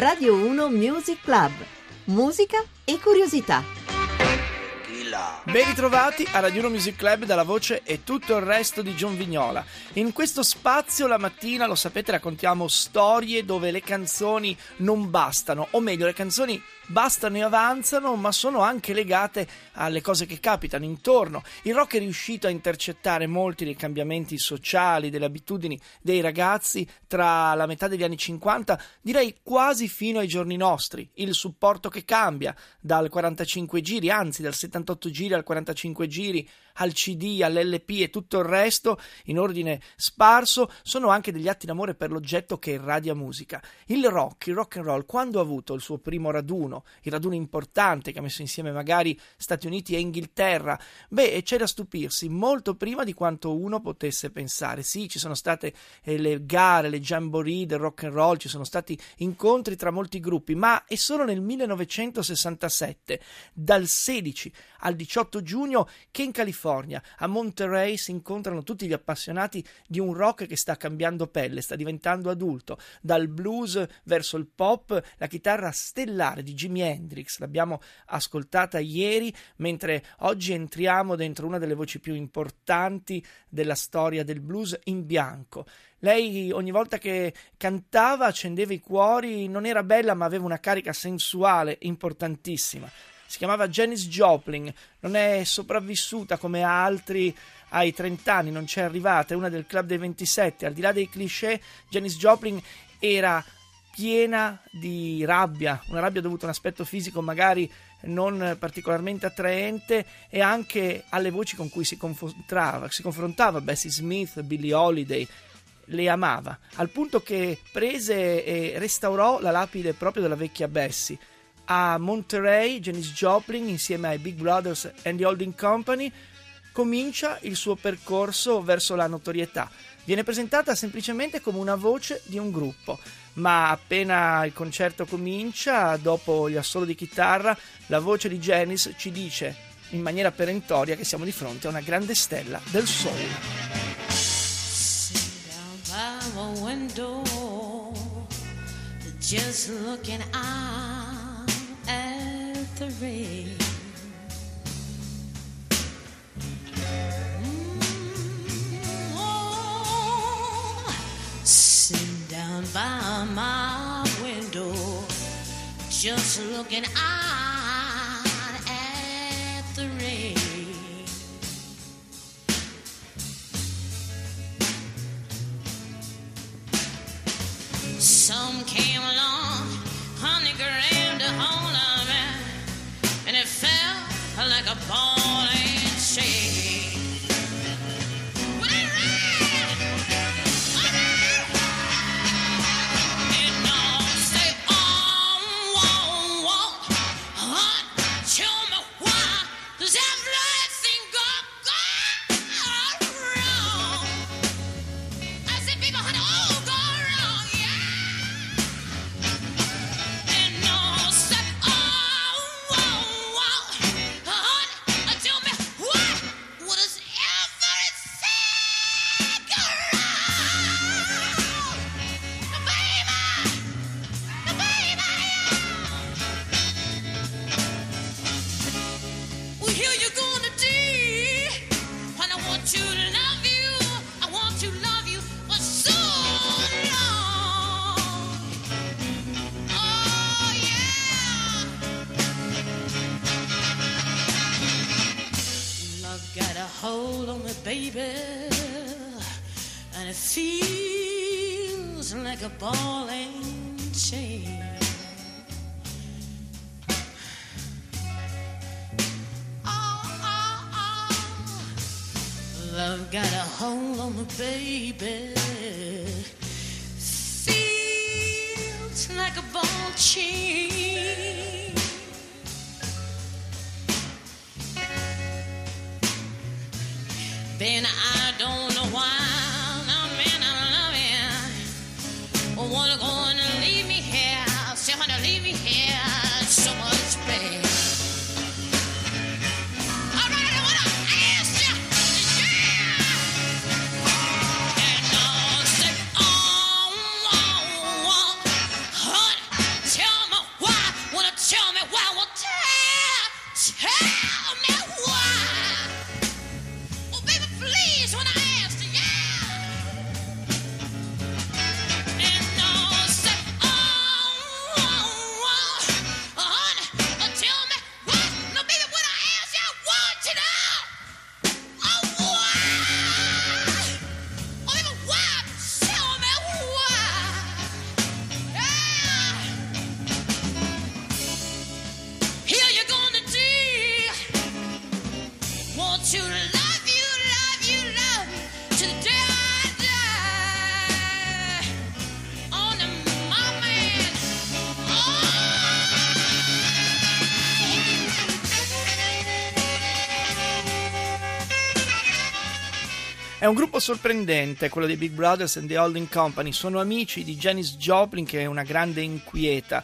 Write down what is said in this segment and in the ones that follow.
Radio 1 Music Club. Musica e curiosità. Ben ritrovati a Radio 1 Music Club dalla voce e tutto il resto di John Vignola. In questo spazio la mattina, lo sapete, raccontiamo storie dove le canzoni non bastano, o meglio, le canzoni bastano e avanzano, ma sono anche legate alle cose che capitano intorno. Il rock è riuscito a intercettare molti dei cambiamenti sociali, delle abitudini dei ragazzi tra la metà degli anni 50, direi quasi fino ai giorni nostri. Il supporto che cambia dal 45 giri, anzi dal 78 giri al 45 giri, al CD, all'LP e tutto il resto in ordine sparso sono anche degli atti d'amore per l'oggetto che irradia musica. Il rock, il rock and roll, quando ha avuto il suo primo raduno, il raduno importante che ha messo insieme magari Stati Uniti e Inghilterra, beh, c'è da stupirsi molto prima di quanto uno potesse pensare. Sì, ci sono state eh, le gare, le jamboree del rock and roll, ci sono stati incontri tra molti gruppi, ma è solo nel 1967, dal 16 al 18 giugno, che in California, a Monterey si incontrano tutti gli appassionati di un rock che sta cambiando pelle, sta diventando adulto, dal blues verso il pop, la chitarra stellare di Jimi Hendrix, l'abbiamo ascoltata ieri, mentre oggi entriamo dentro una delle voci più importanti della storia del blues in bianco. Lei ogni volta che cantava accendeva i cuori, non era bella ma aveva una carica sensuale importantissima si chiamava Janice Joplin, non è sopravvissuta come altri ai 30 anni, non c'è arrivata, è una del club dei 27, al di là dei cliché, Janice Joplin era piena di rabbia, una rabbia dovuta a un aspetto fisico magari non particolarmente attraente e anche alle voci con cui si confrontava, si confrontava Bessie Smith, Billie Holiday, le amava, al punto che prese e restaurò la lapide proprio della vecchia Bessie a Monterey, Janis Joplin insieme ai Big Brothers and the Holding Company comincia il suo percorso verso la notorietà. Viene presentata semplicemente come una voce di un gruppo, ma appena il concerto comincia, dopo gli assolo di chitarra, la voce di Janis ci dice in maniera perentoria che siamo di fronte a una grande stella del soul. Just looking out the rain. Down by my window, just looking out hold on me, baby, and it feels like a ball and chain. Oh, oh, oh. Love got a hold on me, baby. Feels like a ball chain. Then I don't È un gruppo sorprendente, quello dei Big Brothers and the Holding Company. Sono amici di Janis Joplin, che è una grande inquieta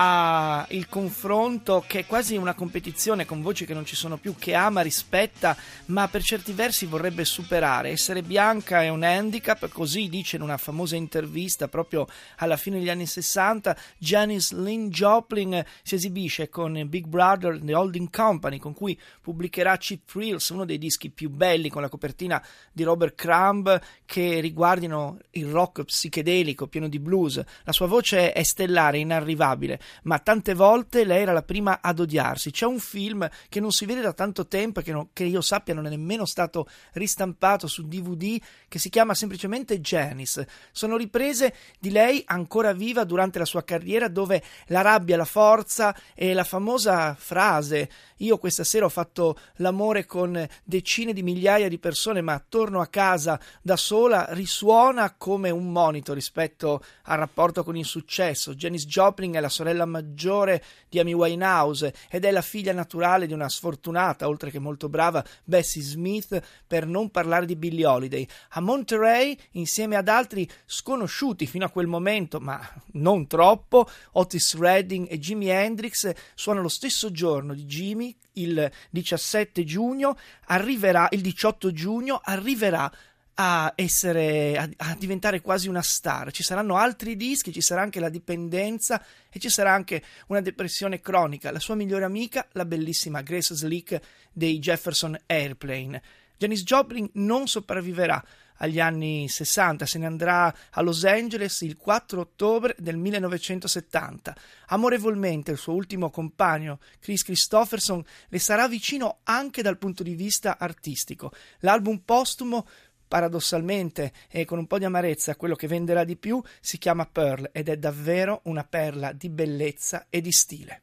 ha il confronto che è quasi una competizione con voci che non ci sono più, che ama, rispetta, ma per certi versi vorrebbe superare. Essere bianca è un handicap, così dice in una famosa intervista proprio alla fine degli anni 60. Janice Lynn Joplin si esibisce con Big Brother The Holding Company, con cui pubblicherà Cheap Thrills, uno dei dischi più belli con la copertina di Robert Crumb che riguardino il rock psichedelico pieno di blues. La sua voce è stellare, inarrivabile ma tante volte lei era la prima ad odiarsi. C'è un film che non si vede da tanto tempo che, non, che io sappia non è nemmeno stato ristampato su DVD che si chiama semplicemente Janice. Sono riprese di lei ancora viva durante la sua carriera dove la rabbia, la forza e la famosa frase io questa sera ho fatto l'amore con decine di migliaia di persone ma torno a casa da sola risuona come un monito rispetto al rapporto con il successo. Janice Joplin è la sorella sorella maggiore di Amy Winehouse ed è la figlia naturale di una sfortunata, oltre che molto brava, Bessie Smith, per non parlare di Billie Holiday. A Monterey, insieme ad altri sconosciuti fino a quel momento, ma non troppo, Otis Redding e Jimi Hendrix suonano lo stesso giorno di Jimi, il 17 giugno, arriverà, il 18 giugno, arriverà a essere a, a, diventare quasi una star. Ci saranno altri dischi, ci sarà anche la dipendenza e ci sarà anche una depressione cronica. La sua migliore amica, la bellissima Grace Slick dei Jefferson Airplane. Janis Joplin non sopravviverà agli anni 60, se ne andrà a Los Angeles il 4 ottobre del 1970. Amorevolmente il suo ultimo compagno, Chris Christopherson, le sarà vicino anche dal punto di vista artistico. L'album postumo paradossalmente e con un po' di amarezza quello che venderà di più si chiama Pearl ed è davvero una perla di bellezza e di stile.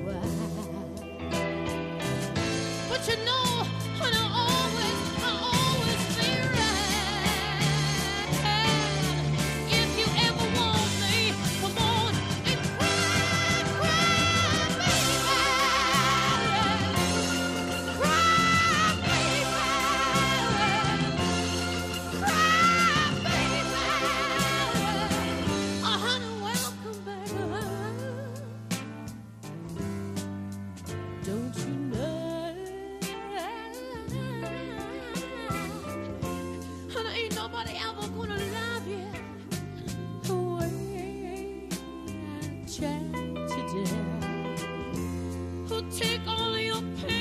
tried to do. Take all your pain.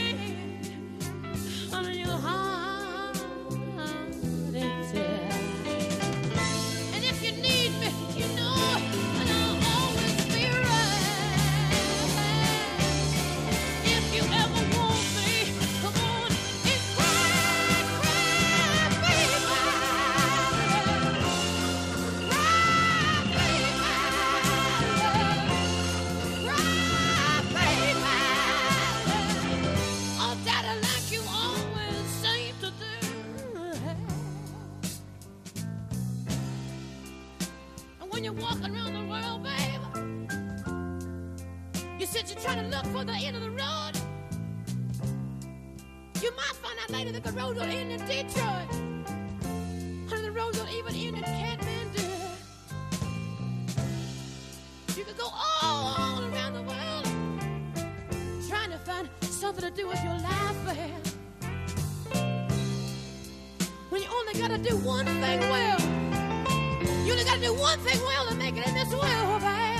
Look for the end of the road. You might find out later that the road will end in Detroit. And the road will even end in Kathmandu. You could go all around the world trying to find something to do with your life, babe. When you only gotta do one thing well. You only gotta do one thing well to make it in this world, babe.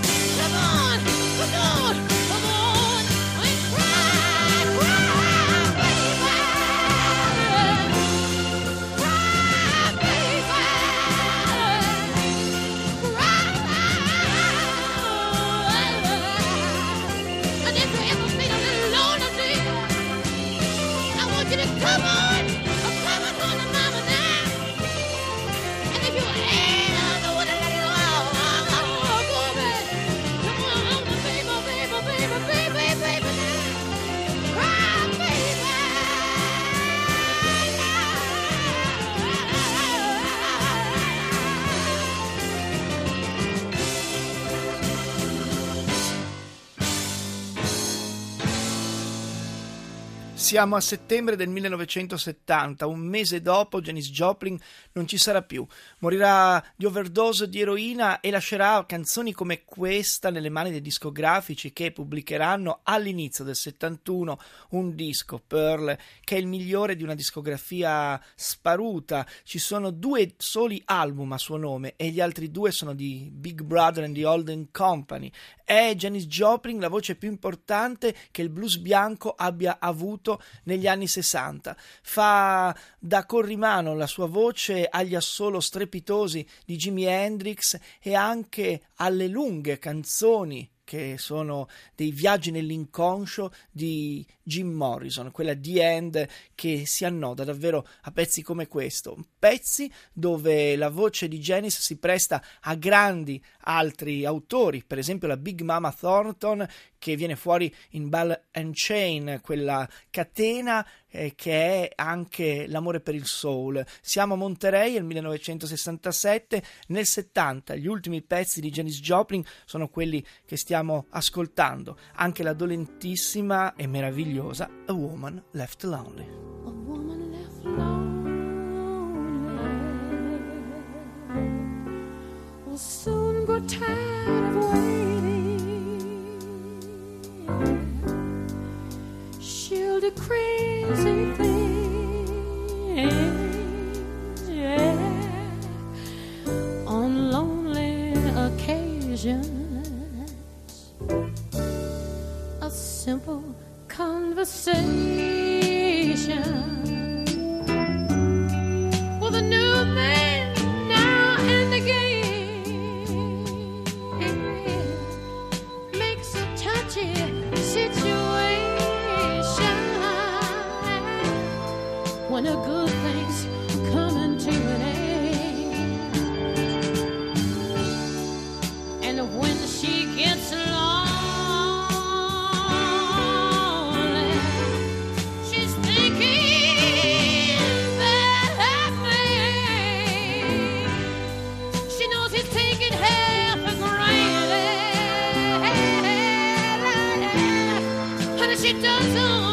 Siamo a settembre del 1970, un mese dopo Janis Joplin non ci sarà più. Morirà di overdose di eroina e lascerà canzoni come questa nelle mani dei discografici che pubblicheranno all'inizio del 71 un disco, Pearl, che è il migliore di una discografia sparuta. Ci sono due soli album a suo nome e gli altri due sono di Big Brother and the Olden Company. È Janis Joplin la voce più importante che il blues bianco abbia avuto negli anni 60. Fa da corrimano la sua voce agli assolo strepitosi di Jimi Hendrix e anche alle lunghe canzoni che sono dei viaggi nell'inconscio di Jim Morrison, quella The End che si annoda davvero a pezzi come questo, pezzi dove la voce di Janis si presta a grandi altri autori, per esempio la Big Mama Thornton che viene fuori in Ball and Chain, quella catena eh, che è anche l'amore per il soul. Siamo a Monterey nel 1967, nel 70 gli ultimi pezzi di Janis Joplin sono quelli che stiamo ascoltando, anche la dolentissima e meravigliosa A Woman Left Lonely. A woman left lonely will soon grow tired crazy thing. And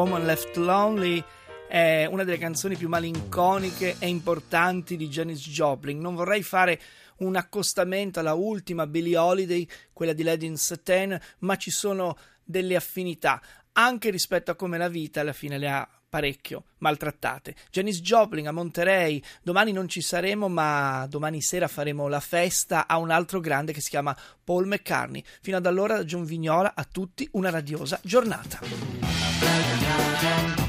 Woman Left Lonely è una delle canzoni più malinconiche e importanti di Janis Joplin. Non vorrei fare un accostamento alla ultima Billie Holiday, quella di Lady in Satin, ma ci sono delle affinità anche rispetto a come la vita alla fine le ha parecchio maltrattate. Janis Joplin a Monterey, domani non ci saremo, ma domani sera faremo la festa a un altro grande che si chiama Paul McCartney. Fino ad allora, John Vignola, a tutti una radiosa giornata. Thank you.